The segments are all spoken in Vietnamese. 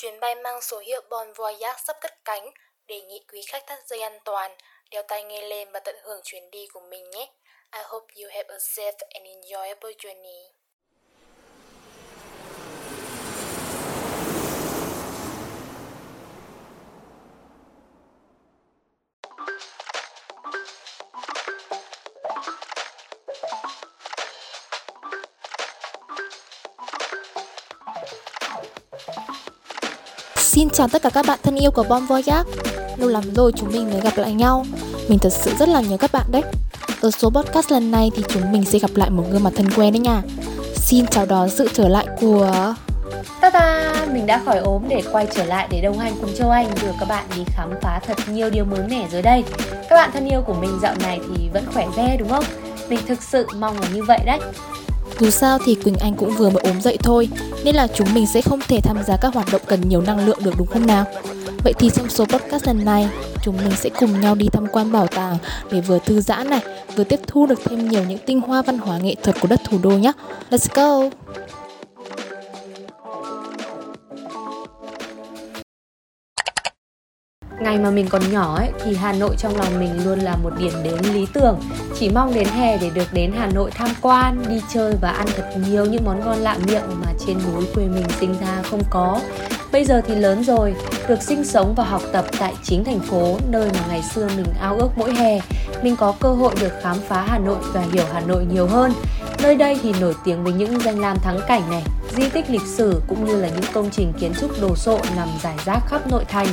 Chuyến bay mang số hiệu Bon Voyage sắp cất cánh, đề nghị quý khách thắt dây an toàn, đeo tai nghe lên và tận hưởng chuyến đi của mình nhé. I hope you have a safe and enjoyable journey. Xin chào tất cả các bạn thân yêu của Bon Voyage Lâu lắm rồi chúng mình mới gặp lại nhau. Mình thật sự rất là nhớ các bạn đấy. Ở số podcast lần này thì chúng mình sẽ gặp lại một gương mặt thân quen đấy nha. Xin chào đón sự trở lại của... Ta-da! Mình đã khỏi ốm để quay trở lại để đồng hành cùng Châu Anh. Đưa các bạn đi khám phá thật nhiều điều mới mẻ rồi đây. Các bạn thân yêu của mình dạo này thì vẫn khỏe re đúng không? Mình thực sự mong là như vậy đấy. Dù sao thì Quỳnh Anh cũng vừa mới ốm dậy thôi Nên là chúng mình sẽ không thể tham gia các hoạt động cần nhiều năng lượng được đúng không nào? Vậy thì trong số podcast lần này Chúng mình sẽ cùng nhau đi tham quan bảo tàng Để vừa thư giãn này Vừa tiếp thu được thêm nhiều những tinh hoa văn hóa nghệ thuật của đất thủ đô nhé Let's go! Ngày mà mình còn nhỏ ấy, thì Hà Nội trong lòng mình luôn là một điểm đến lý tưởng chỉ mong đến hè để được đến Hà Nội tham quan, đi chơi và ăn thật nhiều những món ngon lạ miệng mà trên núi quê mình sinh ra không có Bây giờ thì lớn rồi, được sinh sống và học tập tại chính thành phố, nơi mà ngày xưa mình ao ước mỗi hè. Mình có cơ hội được khám phá Hà Nội và hiểu Hà Nội nhiều hơn. Nơi đây thì nổi tiếng với những danh lam thắng cảnh này, di tích lịch sử cũng như là những công trình kiến trúc đồ sộ nằm rải rác khắp nội thành.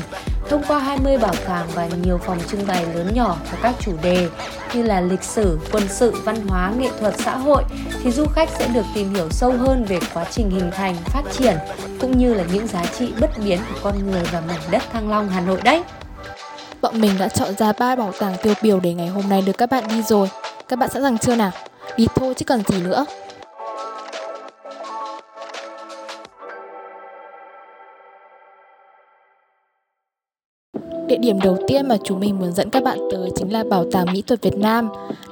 Thông qua 20 bảo tàng và nhiều phòng trưng bày lớn nhỏ có các chủ đề như là lịch sử, quân sự, văn hóa, nghệ thuật, xã hội thì du khách sẽ được tìm hiểu sâu hơn về quá trình hình thành, phát triển cũng như là những giá trị bất biến của con người và mảnh đất Thăng Long Hà Nội đấy. Bọn mình đã chọn ra ba bảo tàng tiêu biểu để ngày hôm nay được các bạn đi rồi. Các bạn sẵn sàng chưa nào? Đi thôi chứ cần gì nữa. Địa điểm đầu tiên mà chúng mình muốn dẫn các bạn tới chính là Bảo tàng Mỹ thuật Việt Nam.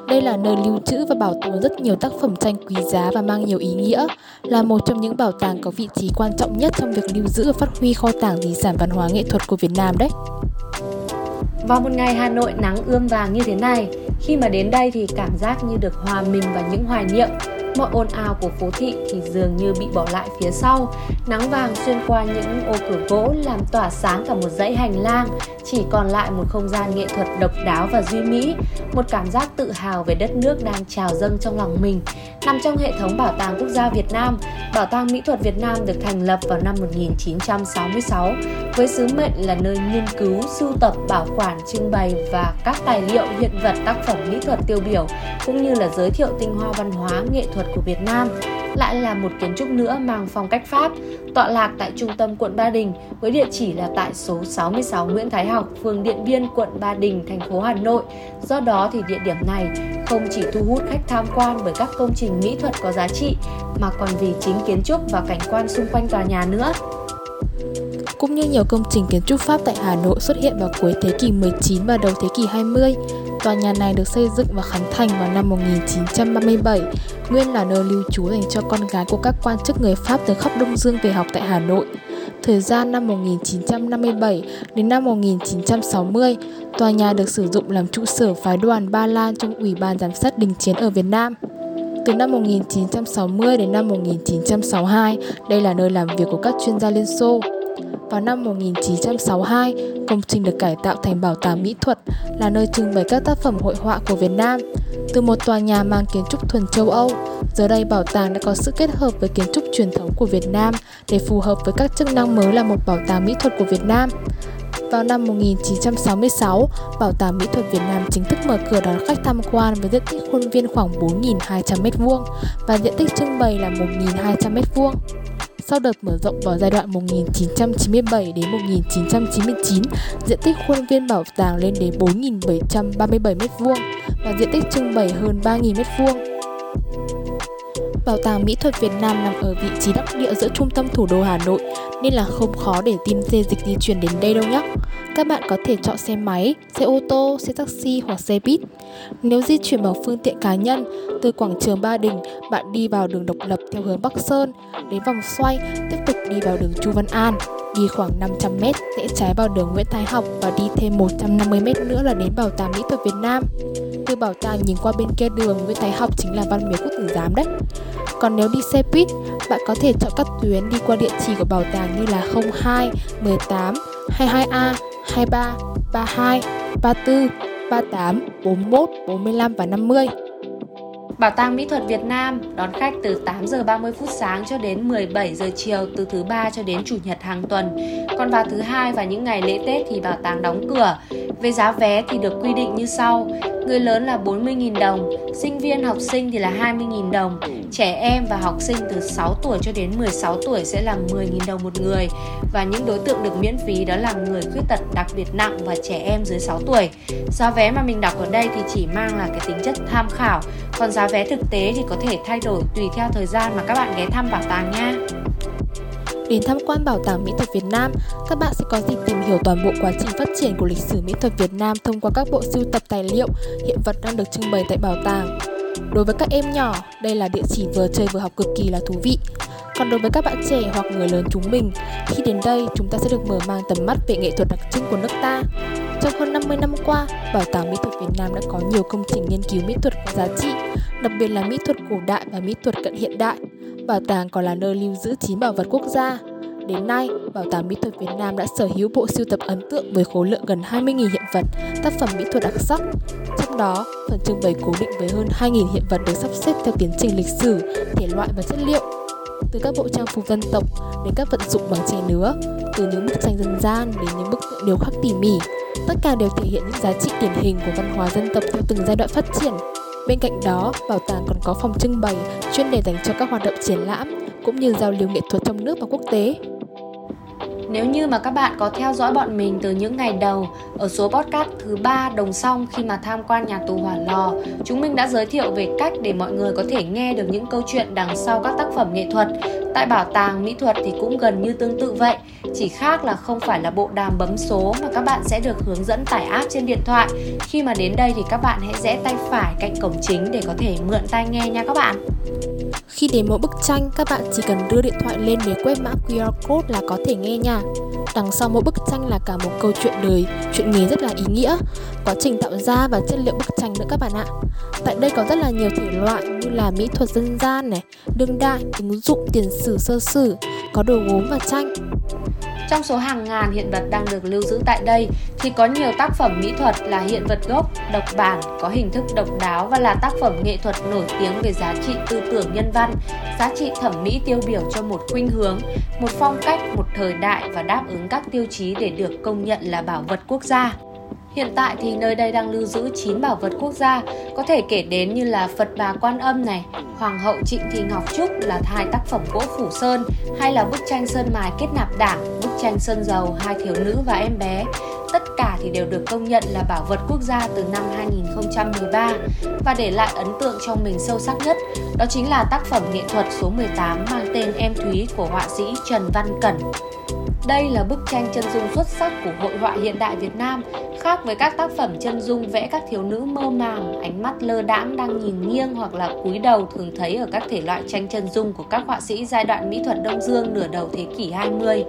Đây là nơi lưu trữ và bảo tồn rất nhiều tác phẩm tranh quý giá và mang nhiều ý nghĩa, là một trong những bảo tàng có vị trí quan trọng nhất trong việc lưu giữ và phát huy kho tàng di sản văn hóa nghệ thuật của Việt Nam đấy. Vào một ngày Hà Nội nắng ươm vàng như thế này, khi mà đến đây thì cảm giác như được hòa mình vào những hoài niệm mọi ồn ào của phố thị thì dường như bị bỏ lại phía sau. Nắng vàng xuyên qua những ô cửa gỗ làm tỏa sáng cả một dãy hành lang chỉ còn lại một không gian nghệ thuật độc đáo và duy mỹ một cảm giác tự hào về đất nước đang trào dâng trong lòng mình. Nằm trong hệ thống bảo tàng quốc gia Việt Nam Bảo tàng Mỹ thuật Việt Nam được thành lập vào năm 1966 với sứ mệnh là nơi nghiên cứu, sưu tập, bảo quản, trưng bày và các tài liệu, hiện vật, tác phẩm mỹ thuật tiêu biểu cũng như là giới thiệu tinh hoa văn hóa, nghệ thuật của Việt Nam lại là một kiến trúc nữa mang phong cách Pháp, tọa lạc tại trung tâm quận Ba Đình với địa chỉ là tại số 66 Nguyễn Thái Học, phường Điện Biên, quận Ba Đình, thành phố Hà Nội. Do đó thì địa điểm này không chỉ thu hút khách tham quan bởi các công trình mỹ thuật có giá trị mà còn vì chính kiến trúc và cảnh quan xung quanh tòa nhà nữa. Cũng như nhiều công trình kiến trúc Pháp tại Hà Nội xuất hiện vào cuối thế kỷ 19 và đầu thế kỷ 20, Tòa nhà này được xây dựng và khánh thành vào năm 1937, nguyên là nơi lưu trú dành cho con gái của các quan chức người Pháp từ khắp Đông Dương về học tại Hà Nội. Thời gian năm 1957 đến năm 1960, tòa nhà được sử dụng làm trụ sở phái đoàn Ba Lan trong Ủy ban Giám sát Đình Chiến ở Việt Nam. Từ năm 1960 đến năm 1962, đây là nơi làm việc của các chuyên gia Liên Xô. Vào năm 1962, công trình được cải tạo thành bảo tàng mỹ thuật, là nơi trưng bày các tác phẩm hội họa của Việt Nam. Từ một tòa nhà mang kiến trúc thuần châu Âu, giờ đây bảo tàng đã có sự kết hợp với kiến trúc truyền thống của Việt Nam để phù hợp với các chức năng mới là một bảo tàng mỹ thuật của Việt Nam. Vào năm 1966, Bảo tàng Mỹ thuật Việt Nam chính thức mở cửa đón khách tham quan với diện tích khuôn viên khoảng 4.200 m2 và diện tích trưng bày là 1.200 m2. Sau đợt mở rộng vào giai đoạn 1997 đến 1999, diện tích khuôn viên bảo tàng lên đến 4.737 m2 và diện tích trưng bày hơn 3.000 m2. Bảo tàng Mỹ thuật Việt Nam nằm ở vị trí đắc địa giữa trung tâm thủ đô Hà Nội nên là không khó để tìm xe dịch di chuyển đến đây đâu nhé. Các bạn có thể chọn xe máy, xe ô tô, xe taxi hoặc xe buýt. Nếu di chuyển bằng phương tiện cá nhân, từ quảng trường Ba Đình, bạn đi vào đường độc lập theo hướng Bắc Sơn, đến vòng xoay, tiếp tục đi vào đường Chu Văn An. Đi khoảng 500m rẽ trái vào đường Nguyễn Thái Học và đi thêm 150m nữa là đến Bảo tàng Mỹ thuật Việt Nam. Từ bảo tàng nhìn qua bên kia đường Nguyễn Thái Học chính là Văn Miếu Quốc Tử Giám đấy. Còn nếu đi xe buýt, bạn có thể chọn các tuyến đi qua địa chỉ của bảo tàng như là 02, 18, 22A, 23, 32, 34, 38, 41, 45 và 50. Bảo tàng Mỹ thuật Việt Nam đón khách từ 8 giờ 30 phút sáng cho đến 17 giờ chiều từ thứ ba cho đến chủ nhật hàng tuần. Còn vào thứ hai và những ngày lễ Tết thì bảo tàng đóng cửa. Về giá vé thì được quy định như sau: người lớn là 40.000 đồng, sinh viên học sinh thì là 20.000 đồng, trẻ em và học sinh từ 6 tuổi cho đến 16 tuổi sẽ là 10.000 đồng một người và những đối tượng được miễn phí đó là người khuyết tật đặc biệt nặng và trẻ em dưới 6 tuổi. Giá vé mà mình đọc ở đây thì chỉ mang là cái tính chất tham khảo, còn giá vé thực tế thì có thể thay đổi tùy theo thời gian mà các bạn ghé thăm bảo tàng nha. Đến tham quan Bảo tàng Mỹ thuật Việt Nam, các bạn sẽ có dịp tìm hiểu toàn bộ quá trình phát triển của lịch sử mỹ thuật Việt Nam thông qua các bộ sưu tập tài liệu, hiện vật đang được trưng bày tại bảo tàng. Đối với các em nhỏ, đây là địa chỉ vừa chơi vừa học cực kỳ là thú vị. Còn đối với các bạn trẻ hoặc người lớn chúng mình, khi đến đây chúng ta sẽ được mở mang tầm mắt về nghệ thuật đặc trưng của nước ta. Trong hơn 50 năm qua, Bảo tàng Mỹ thuật Việt Nam đã có nhiều công trình nghiên cứu mỹ thuật có giá trị, đặc biệt là mỹ thuật cổ đại và mỹ thuật cận hiện đại. Bảo tàng còn là nơi lưu giữ 9 bảo vật quốc gia. Đến nay, Bảo tàng Mỹ thuật Việt Nam đã sở hữu bộ sưu tập ấn tượng với khối lượng gần 20.000 hiện vật, tác phẩm mỹ thuật đặc sắc. Trong đó, phần trưng bày cố định với hơn 2.000 hiện vật được sắp xếp theo tiến trình lịch sử, thể loại và chất liệu. Từ các bộ trang phục dân tộc đến các vận dụng bằng tre nứa, từ những bức tranh dân gian đến những bức tượng điêu khắc tỉ mỉ, tất cả đều thể hiện những giá trị điển hình của văn hóa dân tộc theo từng giai đoạn phát triển. Bên cạnh đó, bảo tàng còn có phòng trưng bày chuyên đề dành cho các hoạt động triển lãm cũng như giao lưu nghệ thuật trong nước và quốc tế. Nếu như mà các bạn có theo dõi bọn mình từ những ngày đầu ở số podcast thứ ba đồng song khi mà tham quan nhà tù Hỏa Lò, chúng mình đã giới thiệu về cách để mọi người có thể nghe được những câu chuyện đằng sau các tác phẩm nghệ thuật. Tại bảo tàng mỹ thuật thì cũng gần như tương tự vậy, chỉ khác là không phải là bộ đàm bấm số mà các bạn sẽ được hướng dẫn tải app trên điện thoại. Khi mà đến đây thì các bạn hãy rẽ tay phải cạnh cổng chính để có thể mượn tai nghe nha các bạn. Khi đến mỗi bức tranh, các bạn chỉ cần đưa điện thoại lên để quét mã QR code là có thể nghe nha. Đằng sau mỗi bức tranh là cả một câu chuyện đời, chuyện nghề rất là ý nghĩa, quá trình tạo ra và chất liệu bức tranh nữa các bạn ạ. Tại đây có rất là nhiều thể loại như là mỹ thuật dân gian này, đương đại, ứng dụng tiền sử sơ sử, có đồ gốm và tranh. Trong số hàng ngàn hiện vật đang được lưu giữ tại đây thì có nhiều tác phẩm mỹ thuật là hiện vật gốc, độc bản, có hình thức độc đáo và là tác phẩm nghệ thuật nổi tiếng về giá trị tư tưởng nhân văn, giá trị thẩm mỹ tiêu biểu cho một khuynh hướng, một phong cách, một thời đại và đáp ứng các tiêu chí để được công nhận là bảo vật quốc gia. Hiện tại thì nơi đây đang lưu giữ 9 bảo vật quốc gia, có thể kể đến như là Phật Bà Quan Âm này, Hoàng hậu Trịnh Thị Ngọc Trúc là hai tác phẩm gỗ phủ sơn, hay là bức tranh sơn mài kết nạp đảng, bức tranh sơn dầu hai thiếu nữ và em bé. Tất cả thì đều được công nhận là bảo vật quốc gia từ năm 2013 và để lại ấn tượng trong mình sâu sắc nhất, đó chính là tác phẩm nghệ thuật số 18 mang tên Em Thúy của họa sĩ Trần Văn Cẩn. Đây là bức tranh chân dung xuất sắc của hội họa hiện đại Việt Nam, khác với các tác phẩm chân dung vẽ các thiếu nữ mơ màng, ánh mắt lơ đãng đang nhìn nghiêng hoặc là cúi đầu thường thấy ở các thể loại tranh chân dung của các họa sĩ giai đoạn mỹ thuật Đông Dương nửa đầu thế kỷ 20,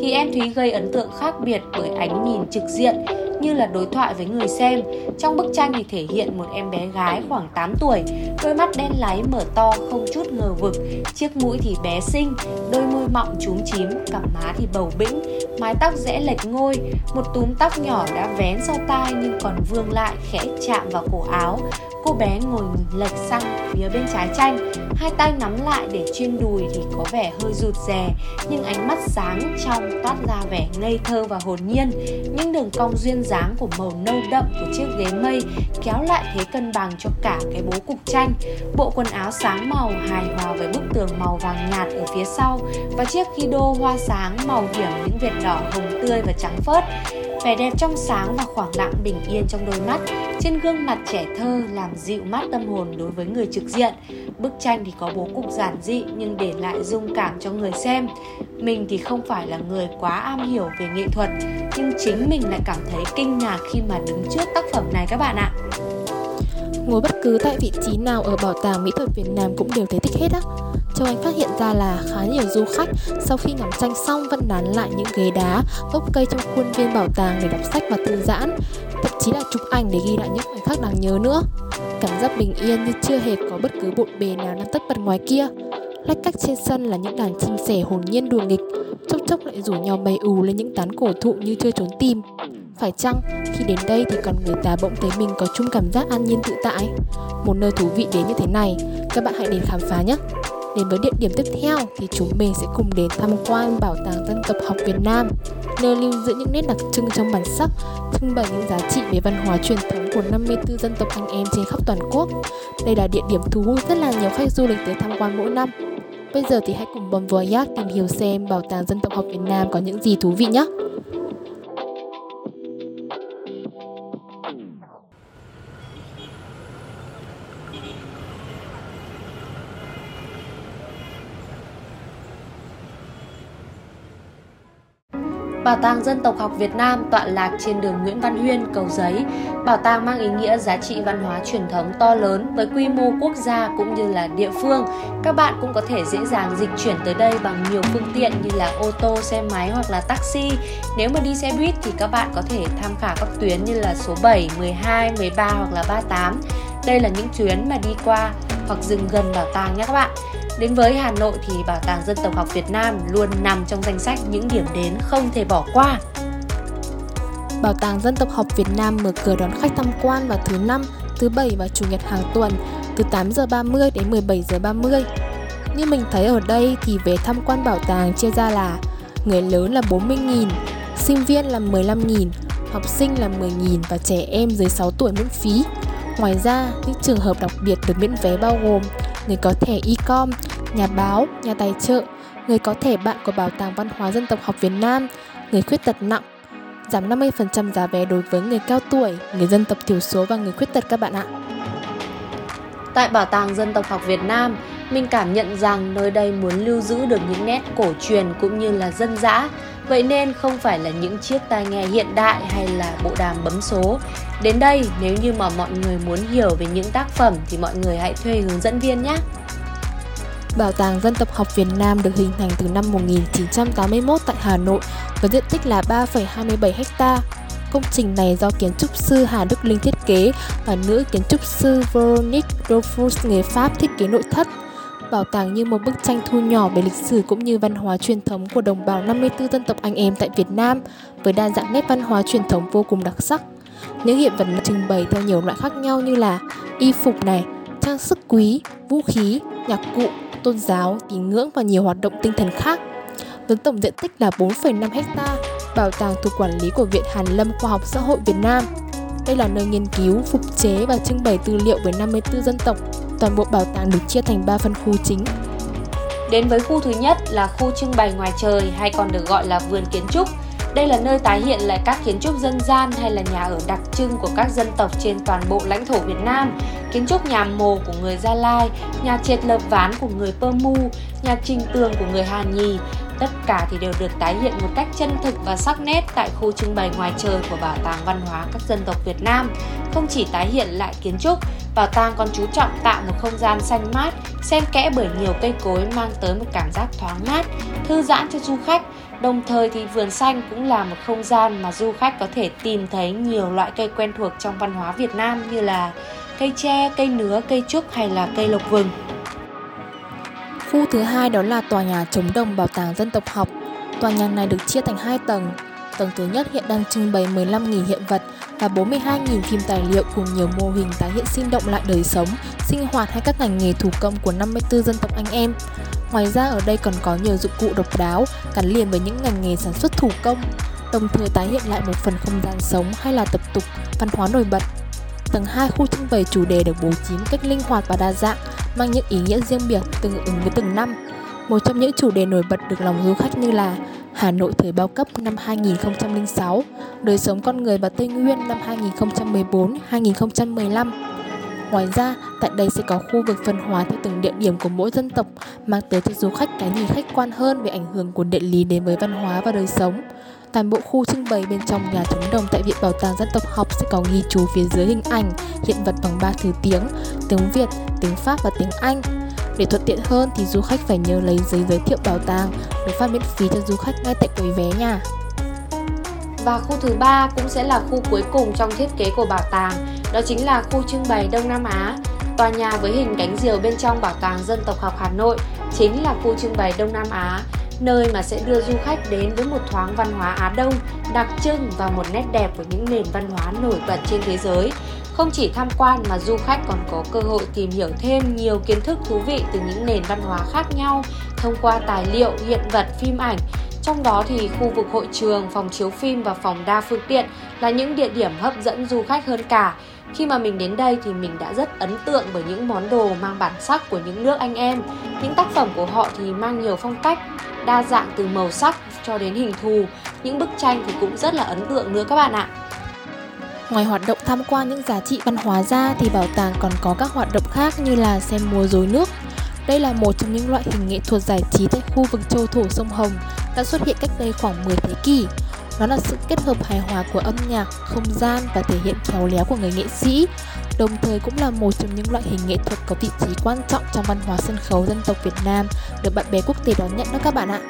thì em Thúy gây ấn tượng khác biệt bởi ánh nhìn trực diện, như là đối thoại với người xem. Trong bức tranh thì thể hiện một em bé gái khoảng 8 tuổi, đôi mắt đen láy mở to không chút ngờ vực, chiếc mũi thì bé xinh, đôi môi mọng trúng chím, cặp má thì bầu bĩnh, mái tóc rẽ lệch ngôi, một túm tóc nhỏ đã vén sau tai nhưng còn vương lại khẽ chạm vào cổ áo. Cô bé ngồi lệch sang phía bên trái tranh, hai tay nắm lại để trên đùi thì có vẻ hơi rụt rè, nhưng ánh mắt sáng trong toát ra vẻ ngây thơ và hồn nhiên. Những đường cong duyên dáng của màu nâu đậm của chiếc ghế mây kéo lại thế cân bằng cho cả cái bố cục tranh. Bộ quần áo sáng màu hài hòa với bức tường màu vàng nhạt ở phía sau và chiếc khi đô hoa sáng màu điểm những vệt đỏ, hồng tươi và trắng phớt. Vẻ đẹp trong sáng và khoảng lặng bình yên trong đôi mắt. Trên gương mặt trẻ thơ làm dịu mát tâm hồn đối với người trực diện. Bức tranh thì có bố cục giản dị nhưng để lại dung cảm cho người xem. Mình thì không phải là người quá am hiểu về nghệ thuật, nhưng chính mình lại cảm thấy kinh ngạc khi mà đứng trước tác phẩm này các bạn ạ. Ngồi bất cứ tại vị trí nào ở bảo tàng mỹ thuật Việt Nam cũng đều thấy thích hết á. Châu Anh phát hiện ra là khá nhiều du khách sau khi ngắm tranh xong vẫn nán lại những ghế đá, gốc cây trong khuôn viên bảo tàng để đọc sách và thư giãn, thậm chí là chụp ảnh để ghi lại những khoảnh khắc đáng nhớ nữa. Cảm giác bình yên như chưa hề có bất cứ bộn bề nào đang tất bật ngoài kia. Lách cách trên sân là những đàn chim sẻ hồn nhiên đùa nghịch, chốc chốc lại rủ nhau bay ù lên những tán cổ thụ như chưa trốn tìm. Phải chăng khi đến đây thì con người ta bỗng thấy mình có chung cảm giác an nhiên tự tại? Một nơi thú vị đến như thế này, các bạn hãy đến khám phá nhé! Đến với địa điểm tiếp theo thì chúng mình sẽ cùng đến tham quan Bảo tàng Dân tộc học Việt Nam, nơi lưu giữ những nét đặc trưng trong bản sắc, trưng bày những giá trị về văn hóa truyền thống của 54 dân tộc anh em trên khắp toàn quốc. Đây là địa điểm thu hút rất là nhiều khách du lịch tới tham quan mỗi năm. Bây giờ thì hãy cùng Bon Voyage tìm hiểu xem Bảo tàng Dân tộc học Việt Nam có những gì thú vị nhé! Bảo tàng Dân tộc học Việt Nam tọa lạc trên đường Nguyễn Văn Huyên, Cầu Giấy. Bảo tàng mang ý nghĩa giá trị văn hóa truyền thống to lớn với quy mô quốc gia cũng như là địa phương. Các bạn cũng có thể dễ dàng dịch chuyển tới đây bằng nhiều phương tiện như là ô tô, xe máy hoặc là taxi. Nếu mà đi xe buýt thì các bạn có thể tham khảo các tuyến như là số 7, 12, 13 hoặc là 38. Đây là những chuyến mà đi qua hoặc dừng gần bảo tàng nhé các bạn. Đến với Hà Nội thì Bảo tàng Dân tộc học Việt Nam luôn nằm trong danh sách những điểm đến không thể bỏ qua. Bảo tàng Dân tộc học Việt Nam mở cửa đón khách tham quan vào thứ năm, thứ bảy và chủ nhật hàng tuần từ 8 giờ 30 đến 17 giờ 30. Như mình thấy ở đây thì về tham quan bảo tàng chia ra là người lớn là 40.000, sinh viên là 15.000, học sinh là 10.000 và trẻ em dưới 6 tuổi miễn phí. Ngoài ra, những trường hợp đặc biệt được miễn vé bao gồm người có thẻ e-com, nhà báo, nhà tài trợ, người có thể bạn của Bảo tàng Văn hóa Dân tộc học Việt Nam, người khuyết tật nặng, giảm 50% giá vé đối với người cao tuổi, người dân tộc thiểu số và người khuyết tật các bạn ạ. Tại Bảo tàng Dân tộc học Việt Nam, mình cảm nhận rằng nơi đây muốn lưu giữ được những nét cổ truyền cũng như là dân dã, Vậy nên không phải là những chiếc tai nghe hiện đại hay là bộ đàm bấm số. Đến đây, nếu như mà mọi người muốn hiểu về những tác phẩm thì mọi người hãy thuê hướng dẫn viên nhé. Bảo tàng Dân tộc học Việt Nam được hình thành từ năm 1981 tại Hà Nội với diện tích là 3,27 ha. Công trình này do kiến trúc sư Hà Đức Linh thiết kế và nữ kiến trúc sư Veronique Dreyfus người Pháp thiết kế nội thất. Bảo tàng như một bức tranh thu nhỏ về lịch sử cũng như văn hóa truyền thống của đồng bào 54 dân tộc anh em tại Việt Nam với đa dạng nét văn hóa truyền thống vô cùng đặc sắc. Những hiện vật trưng bày theo nhiều loại khác nhau như là y phục này, trang sức quý, vũ khí, nhạc cụ, tôn giáo, tín ngưỡng và nhiều hoạt động tinh thần khác. Với tổng diện tích là 4,5 ha, bảo tàng thuộc quản lý của Viện Hàn Lâm Khoa học Xã hội Việt Nam. Đây là nơi nghiên cứu, phục chế và trưng bày tư liệu với 54 dân tộc toàn bộ bảo tàng được chia thành 3 phân khu chính. Đến với khu thứ nhất là khu trưng bày ngoài trời hay còn được gọi là vườn kiến trúc. Đây là nơi tái hiện lại các kiến trúc dân gian hay là nhà ở đặc trưng của các dân tộc trên toàn bộ lãnh thổ Việt Nam. Kiến trúc nhà mồ của người Gia Lai, nhà triệt lợp ván của người Pơ Mu, nhà trình tường của người Hà Nhì, Tất cả thì đều được tái hiện một cách chân thực và sắc nét tại khu trưng bày ngoài trời của Bảo tàng Văn hóa các dân tộc Việt Nam. Không chỉ tái hiện lại kiến trúc, bảo tàng còn chú trọng tạo một không gian xanh mát, xen kẽ bởi nhiều cây cối mang tới một cảm giác thoáng mát, thư giãn cho du khách. Đồng thời thì vườn xanh cũng là một không gian mà du khách có thể tìm thấy nhiều loại cây quen thuộc trong văn hóa Việt Nam như là cây tre, cây nứa, cây trúc hay là cây lộc vừng. Khu thứ hai đó là tòa nhà chống đồng Bảo tàng Dân tộc học. Tòa nhà này được chia thành hai tầng. Tầng thứ nhất hiện đang trưng bày 15.000 hiện vật và 42.000 phim tài liệu cùng nhiều mô hình tái hiện sinh động lại đời sống, sinh hoạt hay các ngành nghề thủ công của 54 dân tộc anh em. Ngoài ra ở đây còn có nhiều dụng cụ độc đáo gắn liền với những ngành nghề sản xuất thủ công, đồng thời tái hiện lại một phần không gian sống hay là tập tục, văn hóa nổi bật. Tầng 2 khu trưng bày chủ đề được bố trí một cách linh hoạt và đa dạng, mang những ý nghĩa riêng biệt tương ứng với từng năm. Một trong những chủ đề nổi bật được lòng du khách như là Hà Nội thời bao cấp năm 2006, đời sống con người và Tây Nguyên năm 2014-2015. Ngoài ra, tại đây sẽ có khu vực phân hóa theo từng địa điểm của mỗi dân tộc, mang tới cho du khách cái nhìn khách quan hơn về ảnh hưởng của địa lý đến với văn hóa và đời sống. Toàn bộ khu trưng bày bên trong nhà trống đồng tại Viện Bảo tàng Dân tộc học sẽ có ghi chú phía dưới hình ảnh, hiện vật bằng ba thứ tiếng, tiếng Việt, tiếng Pháp và tiếng Anh. Để thuận tiện hơn thì du khách phải nhớ lấy giấy giới thiệu bảo tàng được phát miễn phí cho du khách ngay tại quầy vé nha. Và khu thứ ba cũng sẽ là khu cuối cùng trong thiết kế của bảo tàng, đó chính là khu trưng bày Đông Nam Á. Tòa nhà với hình cánh diều bên trong Bảo tàng Dân tộc học Hà Nội chính là khu trưng bày Đông Nam Á, nơi mà sẽ đưa du khách đến với một thoáng văn hóa Á Đông đặc trưng và một nét đẹp của những nền văn hóa nổi bật trên thế giới. Không chỉ tham quan mà du khách còn có cơ hội tìm hiểu thêm nhiều kiến thức thú vị từ những nền văn hóa khác nhau thông qua tài liệu, hiện vật, phim ảnh. Trong đó thì khu vực hội trường, phòng chiếu phim và phòng đa phương tiện là những địa điểm hấp dẫn du khách hơn cả. Khi mà mình đến đây thì mình đã rất ấn tượng bởi những món đồ mang bản sắc của những nước anh em. Những tác phẩm của họ thì mang nhiều phong cách, đa dạng từ màu sắc cho đến hình thù. Những bức tranh thì cũng rất là ấn tượng nữa các bạn ạ. Ngoài hoạt động tham quan những giá trị văn hóa ra thì bảo tàng còn có các hoạt động khác như là xem múa rối nước. Đây là một trong những loại hình nghệ thuật giải trí tại khu vực châu thổ sông Hồng đã xuất hiện cách đây khoảng 10 thế kỷ. Nó là sự kết hợp hài hòa của âm nhạc, không gian và thể hiện khéo léo của người nghệ sĩ, đồng thời cũng là một trong những loại hình nghệ thuật có vị trí quan trọng trong văn hóa sân khấu dân tộc Việt Nam được bạn bè quốc tế đón nhận đó các bạn ạ.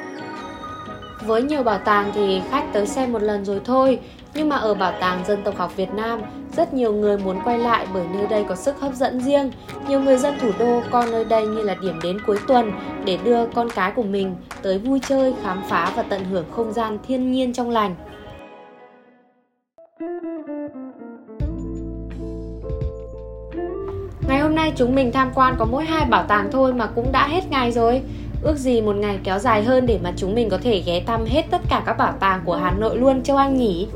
Với nhiều bảo tàng thì khách tới xem một lần rồi thôi, nhưng mà ở Bảo tàng Dân tộc học Việt Nam, rất nhiều người muốn quay lại bởi nơi đây có sức hấp dẫn riêng. Nhiều người dân thủ đô coi nơi đây như là điểm đến cuối tuần để đưa con cái của mình tới vui chơi, khám phá và tận hưởng không gian thiên nhiên trong lành. Ngày hôm nay chúng mình tham quan có mỗi hai bảo tàng thôi mà cũng đã hết ngày rồi. Ước gì một ngày kéo dài hơn để mà chúng mình có thể ghé thăm hết tất cả các bảo tàng của Hà Nội luôn Châu Anh nhỉ?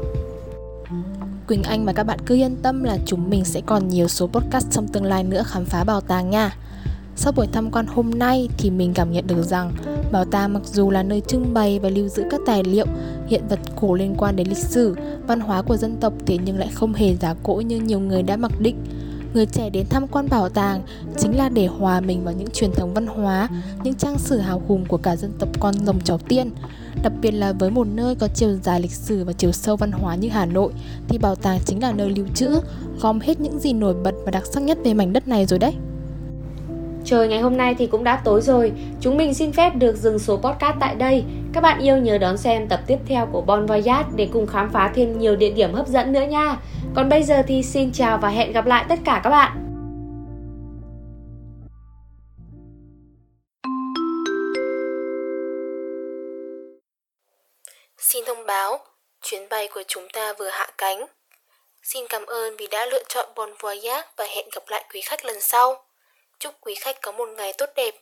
Quỳnh Anh và các bạn cứ yên tâm là chúng mình sẽ còn nhiều số podcast trong tương lai nữa khám phá bảo tàng nha. Sau buổi tham quan hôm nay thì mình cảm nhận được rằng bảo tàng mặc dù là nơi trưng bày và lưu giữ các tài liệu, hiện vật cổ liên quan đến lịch sử, văn hóa của dân tộc thế nhưng lại không hề giá cỗ như nhiều người đã mặc định. Người trẻ đến tham quan bảo tàng chính là để hòa mình vào những truyền thống văn hóa, những trang sử hào hùng của cả dân tộc con rồng cháu tiên. Đặc biệt là với một nơi có chiều dài lịch sử và chiều sâu văn hóa như Hà Nội thì bảo tàng chính là nơi lưu trữ, gom hết những gì nổi bật và đặc sắc nhất về mảnh đất này rồi đấy. Trời ngày hôm nay thì cũng đã tối rồi, chúng mình xin phép được dừng số podcast tại đây. Các bạn yêu nhớ đón xem tập tiếp theo của Bon Voyage để cùng khám phá thêm nhiều địa điểm hấp dẫn nữa nha. Còn bây giờ thì xin chào và hẹn gặp lại tất cả các bạn. Thông báo, chuyến bay của chúng ta vừa hạ cánh. Xin cảm ơn vì đã lựa chọn Bon Voyage và hẹn gặp lại quý khách lần sau. Chúc quý khách có một ngày tốt đẹp.